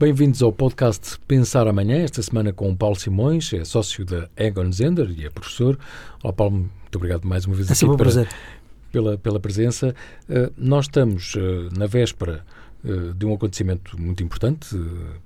Bem-vindos ao podcast Pensar Amanhã, esta semana com o Paulo Simões, é sócio da Egon Zender e é professor. Olá Paulo, muito obrigado mais uma vez é aqui um prazer. Pela, pela presença. Uh, nós estamos uh, na véspera uh, de um acontecimento muito importante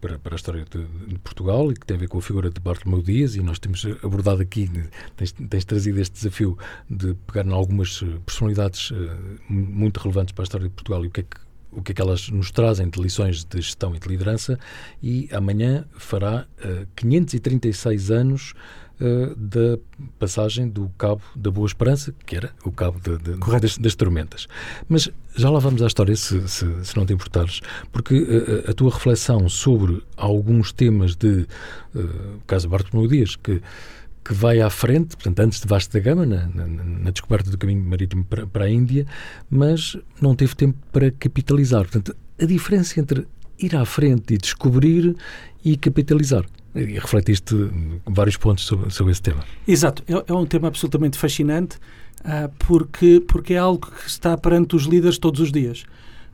para, para a história de, de, Portugal e que tem a ver com a figura de Bartolomeu Dias e nós temos abordado aqui, tens, tens trazido este desafio de pegar em algumas personalidades muito relevantes para a história de Portugal e o que é que o que é que elas nos trazem de lições de gestão e de liderança e amanhã fará uh, 536 anos uh, da passagem do Cabo da Boa Esperança, que era o Cabo de, de, das, das, tormentas. Mas já lá vamos à história, se, se, se não te importares, porque uh, a tua reflexão sobre alguns temas de, uh, caso Bartolomeu Dias, que que vai à frente, portanto, antes de Vasco da Gama, na, na, na descoberta do caminho marítimo para, para, a Índia, mas não teve tempo para capitalizar. Portanto, a diferença entre ir à frente e descobrir e capitalizar. E refletiste vários pontos sobre, sobre esse tema. Exato, é, é um tema absolutamente fascinante uh, porque, porque é algo que está perante os líderes todos os dias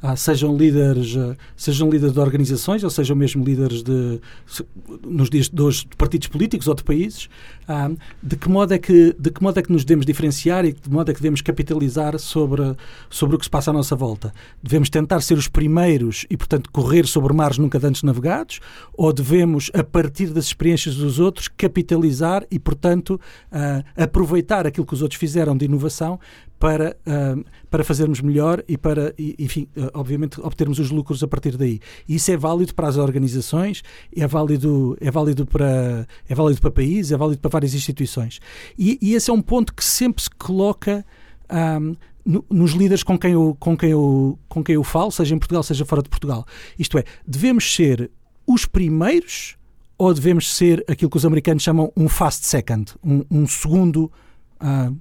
ah, sejam líderes, ah, sejam líderes de organizações, ou sejam mesmo líderes de, nos dias de hoje, de partidos políticos ou de países, ah, de que modo é que de que modo é que nos devemos diferenciar e de que modo é que devemos capitalizar sobre sobre o que se passa à nossa volta. Devemos tentar ser os primeiros e, portanto, correr sobre mares nunca antes navegados, ou devemos, a partir das experiências dos outros, capitalizar e, portanto, aproveitar aquilo que os outros fizeram de inovação para, uh, para fazermos melhor e para, enfim, uh, obviamente, obtermos os lucros a partir daí. E isso é válido para as organizações, é válido, é válido, para, é válido para países, é válido para várias instituições. E, e esse é um ponto que sempre se coloca. Um, nos líderes com quem, eu, com, quem eu, com quem eu falo, seja em Portugal, seja fora de Portugal. Isto é, devemos ser os primeiros ou devemos ser aquilo que os americanos chamam um fast second, um, um segundo. Uh,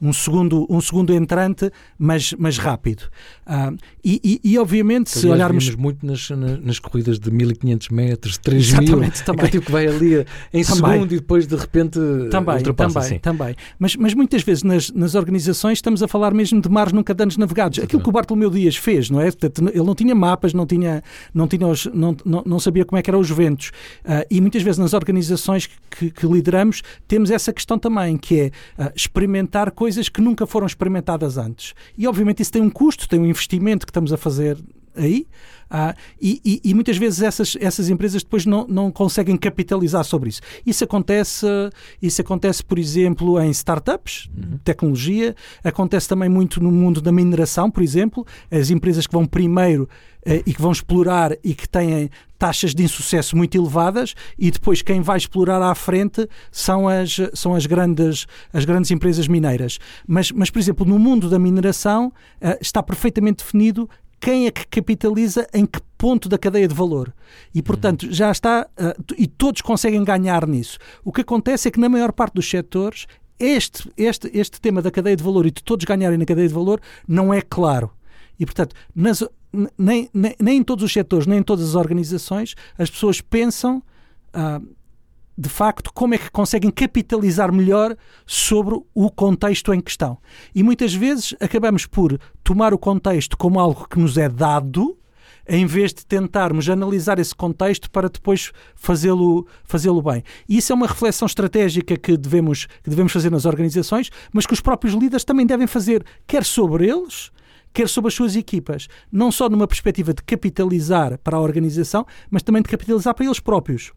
um segundo, um segundo entrante, mas, mas rápido. Uh, e, e, e, obviamente, se olharmos. muito nas, nas, corridas de 1500 metros, 3000, também. É tipo que vai ali em também. segundo e depois de repente também, ultrapassa. Também, assim. também. Mas, mas muitas vezes nas, nas organizações estamos a falar mesmo de mares nunca danos navegados. Aquilo que o Bartolomeu Dias fez, não é? Ele não tinha mapas, não, tinha, não, tinha os, não, não, não sabia como é que eram os ventos. Uh, e muitas vezes nas organizações que, que, lideramos temos essa questão também, que é uh, experimentar coisas coisas que nunca foram experimentadas antes. E obviamente isso tem um custo, tem um investimento que estamos a fazer aí. Ah, e, e, e, muitas vezes essas, essas empresas depois não, não conseguem capitalizar sobre isso. Isso acontece, isso acontece, por exemplo, em startups, uhum. tecnologia, acontece também muito no mundo da mineração, por exemplo, as empresas que vão primeiro eh, e que vão explorar e que têm taxas de insucesso muito elevadas e depois quem vai explorar à frente são as, são as, grandes, as grandes empresas mineiras. Mas, mas, por exemplo, no mundo da mineração eh, está perfeitamente definido quem é que capitaliza em que ponto da cadeia de valor. E, portanto, uhum. já está. Uh, e todos conseguem ganhar nisso. O que acontece é que, na maior parte dos setores, este, este, este tema da cadeia de valor e de todos ganharem na cadeia de valor não é claro. E, portanto, nas, nem, nem, nem em todos os setores, nem em todas as organizações, as pessoas pensam. Uh, de facto, como é que conseguem capitalizar melhor sobre o contexto em questão. E muitas vezes acabamos por tomar o contexto como algo que nos é dado, em vez de tentarmos analisar esse contexto para depois fazê-lo fazê-lo bem. E isso é uma reflexão estratégica que devemos, que devemos fazer nas organizações, mas que os próprios líderes também devem fazer, quer sobre eles, quer sobre as suas equipas. Não só numa perspectiva de capitalizar para a organização, mas também de capitalizar para eles próprios.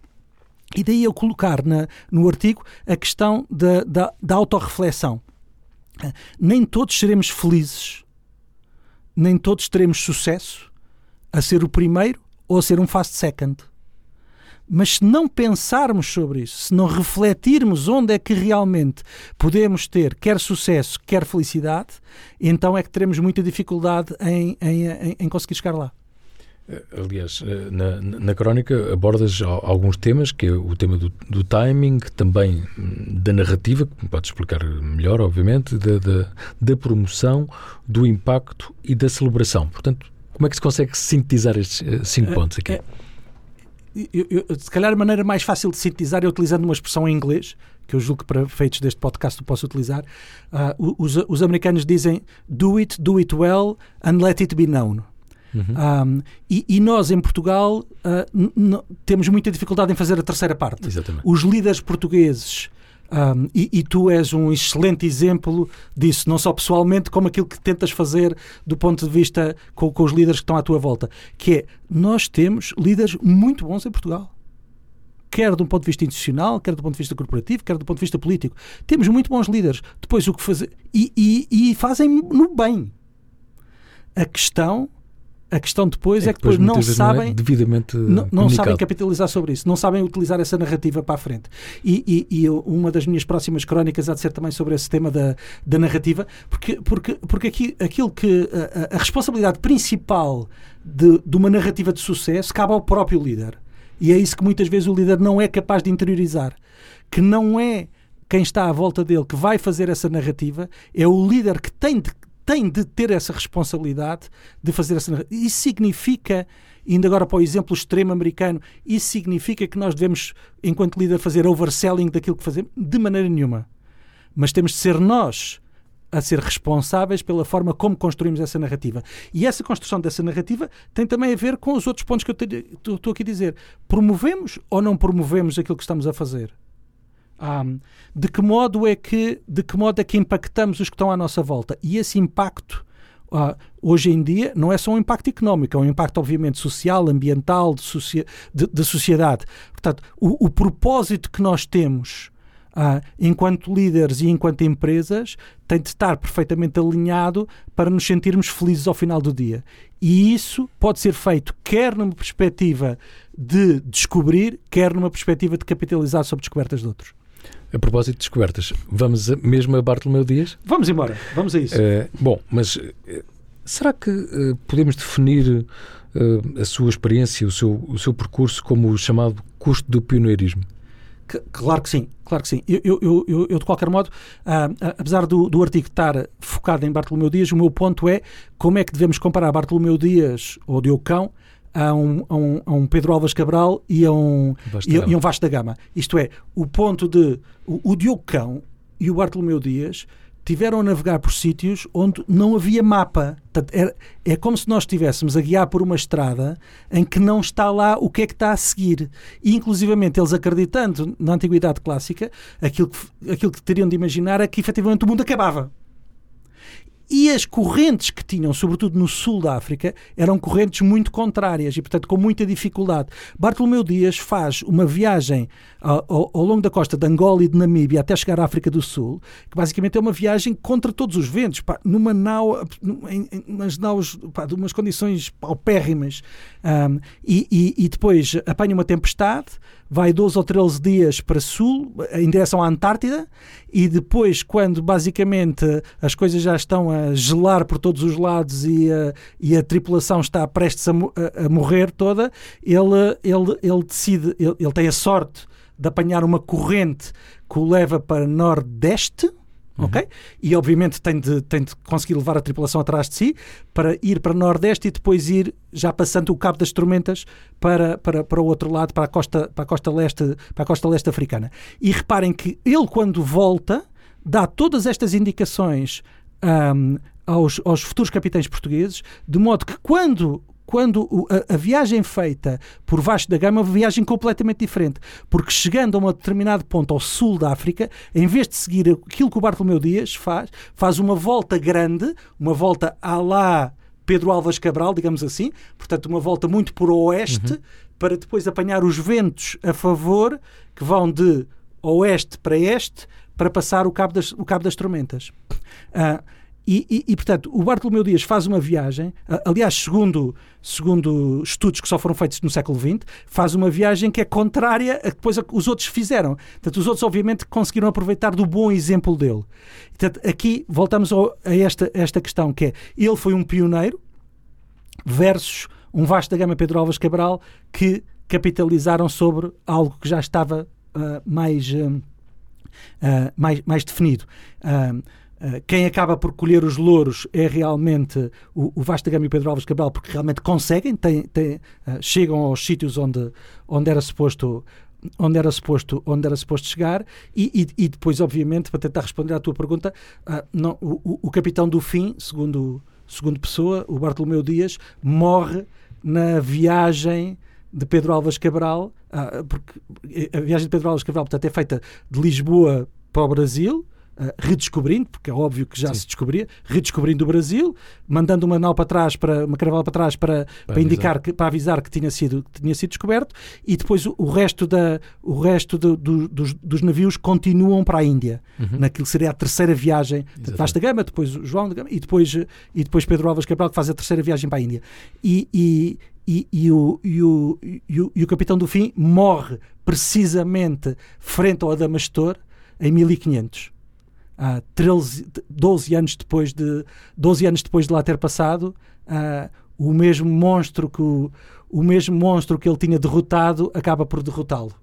E daí eu colocar na, no artigo a questão da, da, da autorreflexão. Nem todos seremos felizes, nem todos teremos sucesso a ser o primeiro ou a ser um fast second. Mas se não pensarmos sobre isso, se não refletirmos onde é que realmente podemos ter quer sucesso, quer felicidade, então é que teremos muita dificuldade em, em, em conseguir chegar lá. Eh, aliás, eh, na, na crónica abordas alguns temas, que é o tema do, do timing, também hum, da narrativa, que podes explicar melhor, obviamente, da, da, da, promoção, do impacto e da celebração. Portanto, como é que se consegue sintetizar estes eh, cinco pontos aqui? É, eu, eu, se calhar a maneira mais fácil de sintetizar é utilizando uma expressão em inglês, que eu julgo que para feitos deste podcast eu posso utilizar. Uh, os, os americanos dizem do it, do it well and let it be known. Uhum. Um, e, e, nós, em Portugal, uh, temos muita dificuldade em fazer a terceira parte. Exatamente. Os líderes portugueses. Um, e, e, tu és um excelente exemplo disso, não só pessoalmente, como aquilo que tentas fazer do ponto de vista com, com os líderes que estão à tua volta. Que é, nós temos líderes muito bons em Portugal quer do ponto de vista institucional, quer do ponto de vista corporativo, quer do ponto de vista político. Temos muito bons líderes. Depois o que fazer. E, e, e fazem no bem. A questão a questão depois é, é que depois, não sabem não, é devidamente não, não sabem capitalizar sobre isso, não sabem utilizar essa narrativa para a frente. E, e, e, uma das minhas próximas crónicas há de ser também sobre esse tema da, da narrativa, porque, porque, porque aqui, aquilo que a, a responsabilidade principal de, de uma narrativa de sucesso cabe ao próprio líder. E é isso que muitas vezes o líder não é capaz de interiorizar. Que não é quem está à volta dele que vai fazer essa narrativa, é o líder que tem de, tem de ter essa responsabilidade de fazer essa. Isso significa, indo agora para o exemplo extremo americano, isso significa que nós devemos, enquanto líder, fazer overselling daquilo que fazemos? De maneira nenhuma. Mas temos de ser nós a ser responsáveis pela forma como construímos essa narrativa. E essa construção dessa narrativa tem também a ver com os outros pontos que eu estou aqui a dizer. Promovemos ou não promovemos aquilo que estamos a fazer? De que modo é que de que modo é que impactamos os que estão à nossa volta? E esse impacto ah, hoje em dia não é só um impacto económico, é um impacto obviamente social, ambiental, de sociedade. Portanto, o, o propósito que nós temos ah, enquanto líderes e enquanto empresas, tem de estar perfeitamente alinhado para nos sentirmos felizes ao final do dia. E isso pode ser feito quer numa perspectiva de descobrir, quer numa perspectiva de capitalizar sobre descobertas de outros. A propósito de descobertas, vamos mesmo a Bartolomeu Dias? Vamos embora, vamos a isso. Uh, bom, mas uh, será que uh, podemos definir a sua experiência, o seu, o seu percurso como o chamado custo do pioneirismo? Claro que sim, claro que sim. Eu, eu, eu, eu de qualquer modo, uh, apesar do, do artigo estar focado em Bartolomeu Dias, o meu ponto é como é que devemos comparar Bartolomeu Dias ou Diocão a um, a um, a um Pedro Alves Cabral e a um, e, e, um Vasco da Gama. Isto é, o ponto de o, o Diocão e o Bartolomeu Dias tiveram a navegar por sítios onde não havia mapa. é, é como se nós estivéssemos a guiar por uma estrada em que não está lá o que é que está a seguir. E, inclusivamente, eles acreditando na Antiguidade Clássica, aquilo que, aquilo que teriam de imaginar é que, efetivamente, o mundo acabava. E as correntes que tinham, sobretudo no sul da África, eram correntes muito contrárias e, portanto, com muita dificuldade. Bartolomeu Dias faz uma viagem ao, ao, ao, longo da costa de Angola e de Namíbia até chegar à África do Sul, que basicamente é uma viagem contra todos os ventos, pá, numa nau, em, em, nas naus, pá, de umas condições paupérrimas. Um, e, e, e depois apanha uma tempestade, vai 12 ou 13 dias para sul, em direção à Antártida, e depois, quando basicamente as coisas já estão a gelar por todos os lados e a, e a tripulação está prestes a, a, morrer toda, ele, ele, ele decide, ele, ele tem a sorte de apanhar uma corrente que o leva para nordeste, Uhum. ok? E obviamente tem de, tem de conseguir levar a tripulação atrás de si para ir para Nordeste e depois ir já passando o Cabo das Tormentas para, para, para o outro lado, para a costa, para a costa leste, para a costa leste africana. E reparem que ele quando volta dá todas estas indicações um, aos, aos futuros capitães portugueses, de modo que quando quando a, a, viagem feita por Vasco da Gama é uma viagem completamente diferente, porque chegando a um determinado ponto ao sul da África, em vez de seguir aquilo que o Bartolomeu Dias faz, faz uma volta grande, uma volta à lá Pedro Alves Cabral, digamos assim, portanto uma volta muito por oeste, uhum. para depois apanhar os ventos a favor que vão de oeste para este para passar o Cabo das, o cabo das Tormentas. Uh, e, e, e, portanto, o Bartolomeu Dias faz uma viagem, aliás, segundo, segundo estudos que só foram feitos no século XX, faz uma viagem que é contrária a que depois os outros fizeram. Portanto, os outros, obviamente, conseguiram aproveitar do bom exemplo dele. Portanto, aqui voltamos a esta, esta questão, que é, ele foi um pioneiro versus um vasto da gama Pedro Alves Cabral que capitalizaram sobre algo que já estava uh, mais, uh, uh, mais, mais definido. Eh, quem acaba por colher os louros é realmente o, o Vasta Gama e o Pedro Alves Cabral, porque realmente conseguem, têm, têm, uh, chegam aos sítios onde, onde era suposto onde era suposto onde era suposto chegar. E, e, e depois obviamente para tentar responder à tua pergunta uh, não, o, o, capitão do fim segundo segundo Pessoa, o Bartolomeu Dias, morre na viagem de Pedro Alves Cabral, ah, porque a viagem de Pedro Alves Cabral portanto, é feita de Lisboa para o Brasil, Uh, redescobrindo, porque é óbvio que já Sim. se descobria, redescobrindo o Brasil, mandando uma nau para trás, para, uma caravala para trás para, para, para indicar que, para avisar que tinha sido, que tinha sido descoberto, e depois o, o resto, da, o resto do, do, dos, dos, navios continuam para a Índia, uhum. naquilo que seria a terceira viagem, Vasta Gama, depois João de Gama, e depois, e depois Pedro Alves Cabral, que faz a terceira viagem para a Índia. E, e, e, e, o, e, o, e, o, e o capitão do fim morre precisamente frente ao Adamastor em 1500 uh, 13, 12 anos depois de 12 anos depois de lá ter passado, uh, o mesmo monstro que o, o mesmo monstro que ele tinha derrotado acaba por derrotá-lo.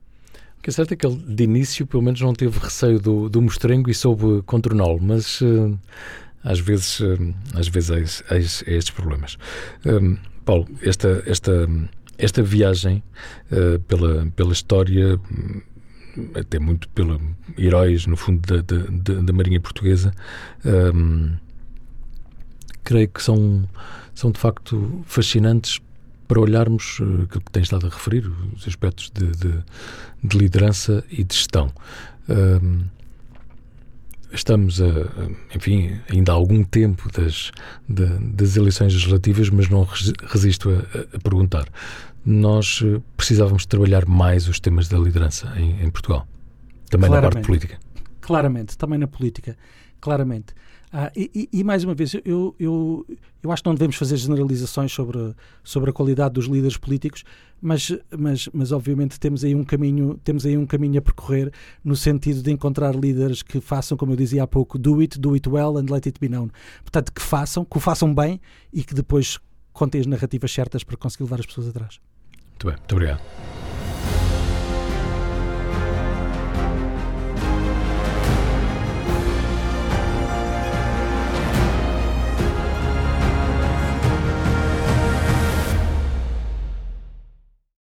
O que é certo é que ele, de início, pelo menos não teve receio do, do mostrengo e soube contorná-lo, mas uh, às vezes, uh, às vezes há, há, há estes problemas. Um, Paulo, esta, esta, esta viagem uh, pela, pela história até muito pelos heróis, no fundo, da, da, da Marinha Portuguesa, um, creio que são, são de facto fascinantes para olharmos uh, aquilo que tem estado a referir, os aspectos de, de, de liderança e de gestão. Um, estamos, a, enfim, ainda há algum tempo das, das eleições legislativas, mas não resisto a, a perguntar nós eh, precisávamos trabalhar mais os temas da liderança em, em Portugal. Também claramente, na parte política. Claramente, também na política. Claramente. Ah, e, e, mais uma vez, eu, eu, eu acho que não devemos fazer generalizações sobre, sobre a qualidade dos líderes políticos, mas, mas, mas obviamente temos aí, um caminho, temos aí um caminho a percorrer no sentido de encontrar líderes que façam, como eu dizia há pouco, do it, do it well and let it be known. Portanto, que façam, que o façam bem e que depois contem as narrativas certas para conseguir levar as pessoas atrás. Litve. Dobrý